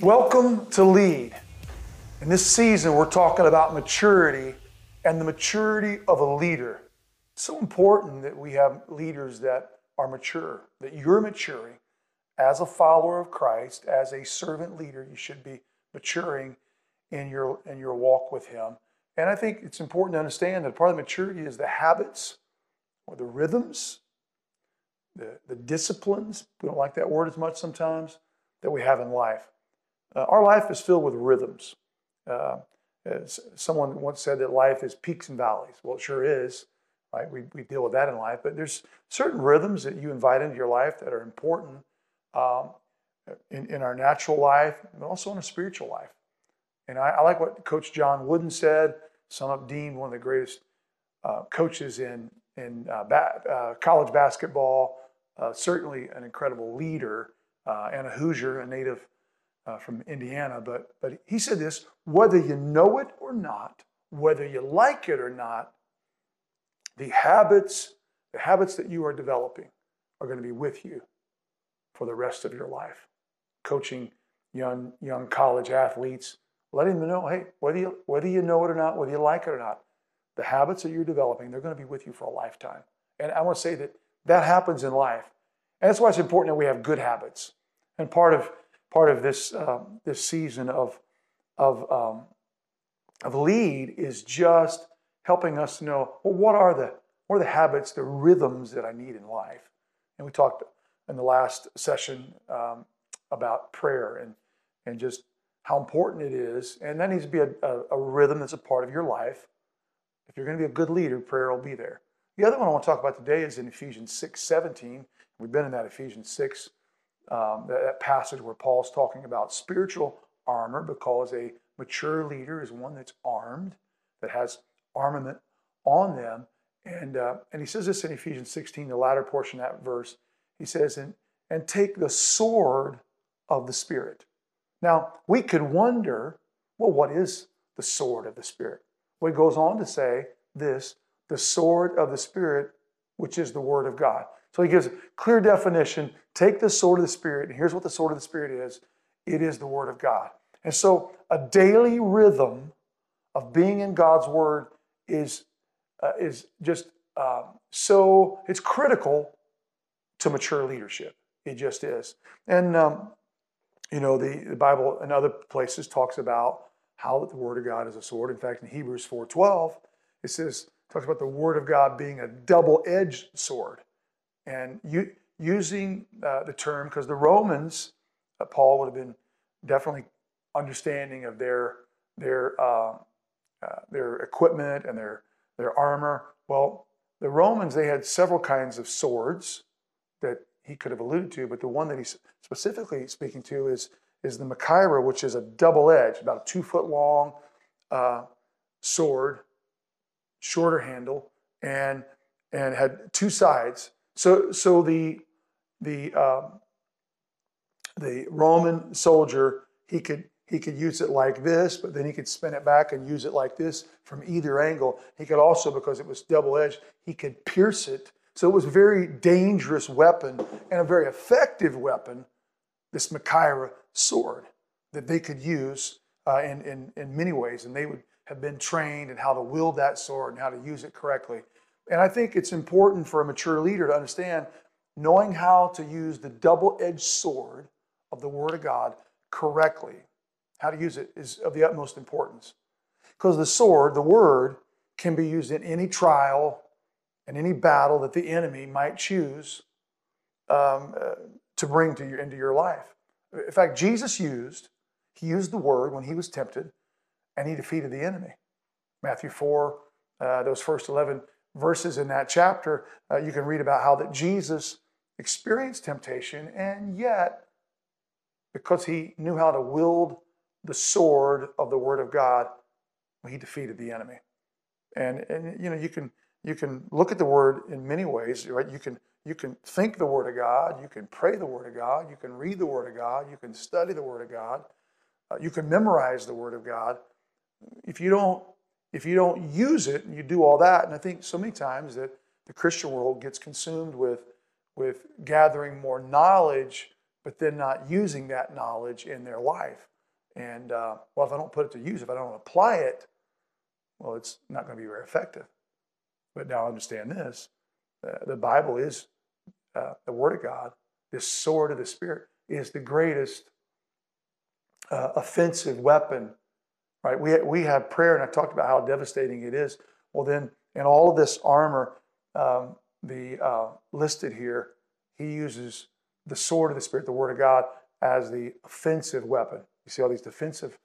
Welcome to Lead. In this season, we're talking about maturity and the maturity of a leader. It's so important that we have leaders that are mature, that you're maturing as a follower of Christ, as a servant leader, you should be maturing in your in your walk with him. And I think it's important to understand that part of maturity is the habits or the rhythms, the, the disciplines. We don't like that word as much sometimes that we have in life. Uh, our life is filled with rhythms. Uh, someone once said that life is peaks and valleys. Well, it sure is. Right? We, we deal with that in life, but there's certain rhythms that you invite into your life that are important um, in, in our natural life, but also in a spiritual life. And I, I like what Coach John Wooden said, some up deemed one of the greatest uh, coaches in, in uh, ba- uh, college basketball, uh, certainly an incredible leader, uh, and a Hoosier, a native uh, from Indiana. But, but he said this whether you know it or not, whether you like it or not, the habits, the habits that you are developing are going to be with you for the rest of your life. Coaching young, young college athletes, letting them know, hey, whether you, whether you know it or not, whether you like it or not, the habits that you're developing, they're going to be with you for a lifetime. And I want to say that that happens in life. And that's why it's important that we have good habits. And part of part of this um, this season of of um, of lead is just helping us know well what are the what are the habits, the rhythms that I need in life. And we talked in the last session um, about prayer and and just how important it is. And that needs to be a, a, a rhythm that's a part of your life. If you're going to be a good leader, prayer will be there. The other one I want to talk about today is in Ephesians 6 17. We've been in that Ephesians 6 um, that, that passage where Paul's talking about spiritual armor because a mature leader is one that's armed, that has armament on them. And, uh, and he says this in Ephesians 16, the latter portion of that verse. He says, and, and take the sword of the Spirit. Now, we could wonder, well, what is the sword of the Spirit? Well, he goes on to say this the sword of the Spirit, which is the Word of God. So he gives a clear definition. Take the sword of the Spirit, and here's what the sword of the Spirit is it is the Word of God. And so a daily rhythm of being in God's Word is, uh, is just um, so, it's critical to mature leadership. It just is. And, um, you know, the, the Bible in other places talks about how the Word of God is a sword. In fact, in Hebrews 4.12, it says, talks about the Word of God being a double-edged sword and you, using uh, the term because the Romans, uh, Paul would have been definitely understanding of their their uh, uh, their equipment and their their armor. Well, the Romans they had several kinds of swords that he could have alluded to, but the one that he's specifically speaking to is is the Machaira, which is a double edge, about a two foot long uh, sword, shorter handle, and and had two sides so, so the the um, the Roman soldier he could he could use it like this, but then he could spin it back and use it like this from either angle. He could also, because it was double edged, he could pierce it. So it was a very dangerous weapon and a very effective weapon. This Machaira sword that they could use uh, in, in in many ways, and they would have been trained in how to wield that sword and how to use it correctly. And I think it's important for a mature leader to understand knowing how to use the double edged sword of the Word of God correctly, how to use it is of the utmost importance. Because the sword, the Word, can be used in any trial and any battle that the enemy might choose um, uh, to bring to you into your life. In fact, Jesus used, he used the Word when he was tempted and he defeated the enemy. Matthew 4, uh, those first 11 verses in that chapter, uh, you can read about how that Jesus experienced temptation, and yet, because he knew how to wield the sword of the Word of God, he defeated the enemy. And, and you know, you can you can look at the Word in many ways, right? You can you can think the Word of God, you can pray the Word of God, you can read the Word of God, you can study the Word of God, uh, you can memorize the Word of God. If you don't if you don't use it and you do all that, and I think so many times that the Christian world gets consumed with, with gathering more knowledge, but then not using that knowledge in their life. And uh, well, if I don't put it to use, if I don't apply it, well, it's not going to be very effective. But now understand this uh, the Bible is uh, the Word of God, this sword of the Spirit is the greatest uh, offensive weapon, right? We, we have prayer, and I talked about how devastating it is. Well, then, in all of this armor, um, the uh, listed here, he uses the sword of the Spirit, the Word of God, as the offensive weapon. You see all these defensive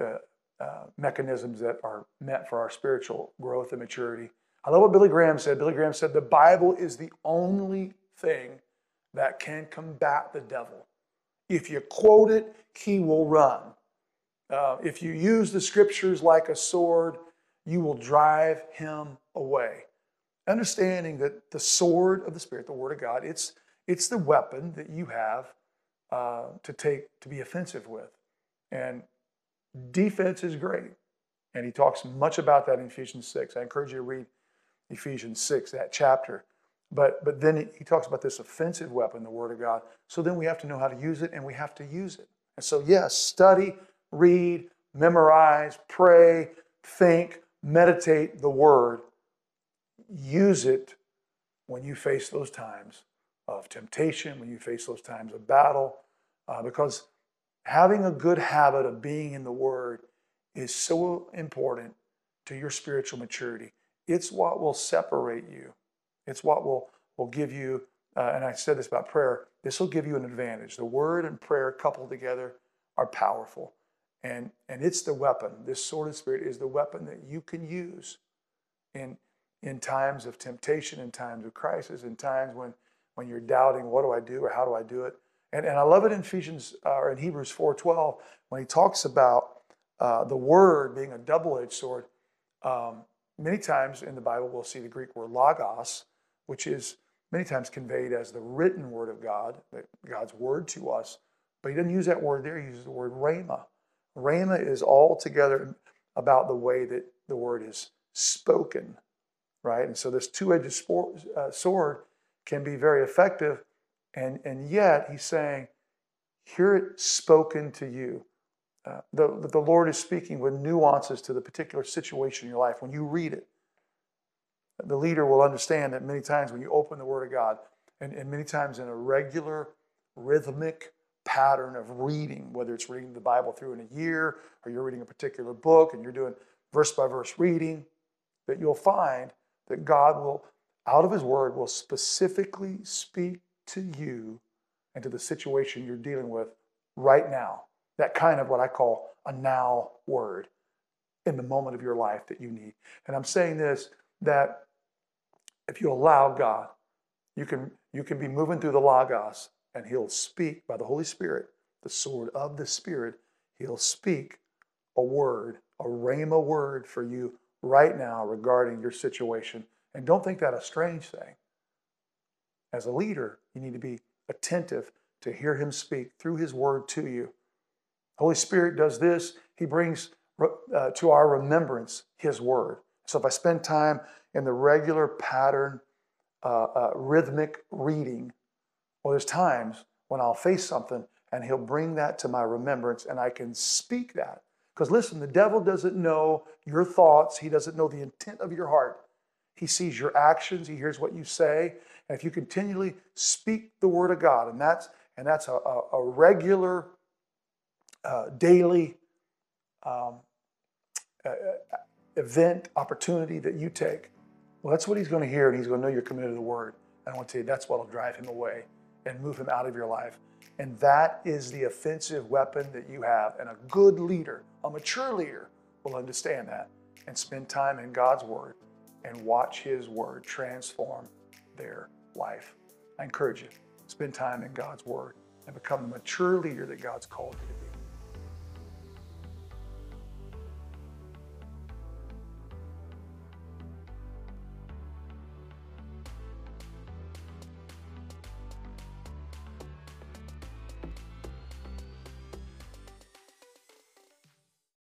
uh, uh, mechanisms that are meant for our spiritual growth and maturity. I love what Billy Graham said. Billy Graham said, The Bible is the only thing that can combat the devil. If you quote it, he will run. Uh, if you use the scriptures like a sword, you will drive him away. Understanding that the sword of the Spirit, the Word of God, it's, it's the weapon that you have uh, to take to be offensive with. And defense is great. And he talks much about that in Ephesians 6. I encourage you to read Ephesians 6, that chapter. But, but then he talks about this offensive weapon, the Word of God. So then we have to know how to use it, and we have to use it. And so, yes, study, read, memorize, pray, think, meditate the Word. Use it when you face those times of temptation, when you face those times of battle, uh, because having a good habit of being in the Word is so important to your spiritual maturity. It's what will separate you it's what will, will give you, uh, and I said this about prayer, this will give you an advantage. The word and prayer coupled together are powerful. And, and it's the weapon. This sword of spirit is the weapon that you can use in, in times of temptation, in times of crisis, in times when, when you're doubting, what do I do or how do I do it? And, and I love it in Ephesians uh, or in Hebrews 4.12 when he talks about uh, the word being a double-edged sword. Um, many times in the Bible, we'll see the Greek word logos, which is many times conveyed as the written word of God, God's word to us. But he doesn't use that word there, he uses the word rhema. Rhema is altogether about the way that the word is spoken, right? And so this two edged uh, sword can be very effective. And, and yet he's saying, hear it spoken to you. Uh, the, the Lord is speaking with nuances to the particular situation in your life when you read it the leader will understand that many times when you open the Word of God, and, and many times in a regular, rhythmic pattern of reading, whether it's reading the Bible through in a year or you're reading a particular book and you're doing verse by verse reading, that you'll find that God will, out of His Word, will specifically speak to you and to the situation you're dealing with right now. That kind of what I call a now word in the moment of your life that you need. And I'm saying this that if you allow God, you can, you can be moving through the Logos and He'll speak by the Holy Spirit, the sword of the Spirit. He'll speak a word, a rhema word for you right now regarding your situation. And don't think that a strange thing. As a leader, you need to be attentive to hear Him speak through His word to you. Holy Spirit does this. He brings uh, to our remembrance His word. So if I spend time in the regular pattern, uh, uh, rhythmic reading, well, there's times when I'll face something and he'll bring that to my remembrance and I can speak that. Because listen, the devil doesn't know your thoughts, he doesn't know the intent of your heart. He sees your actions, he hears what you say. And if you continually speak the word of God, and that's and that's a, a, a regular, uh, daily um, uh, event, opportunity that you take, well, that's what he's going to hear, and he's going to know you're committed to the word. And I want to tell you, that's what will drive him away and move him out of your life. And that is the offensive weapon that you have. And a good leader, a mature leader, will understand that and spend time in God's word and watch his word transform their life. I encourage you, spend time in God's word and become the mature leader that God's called you to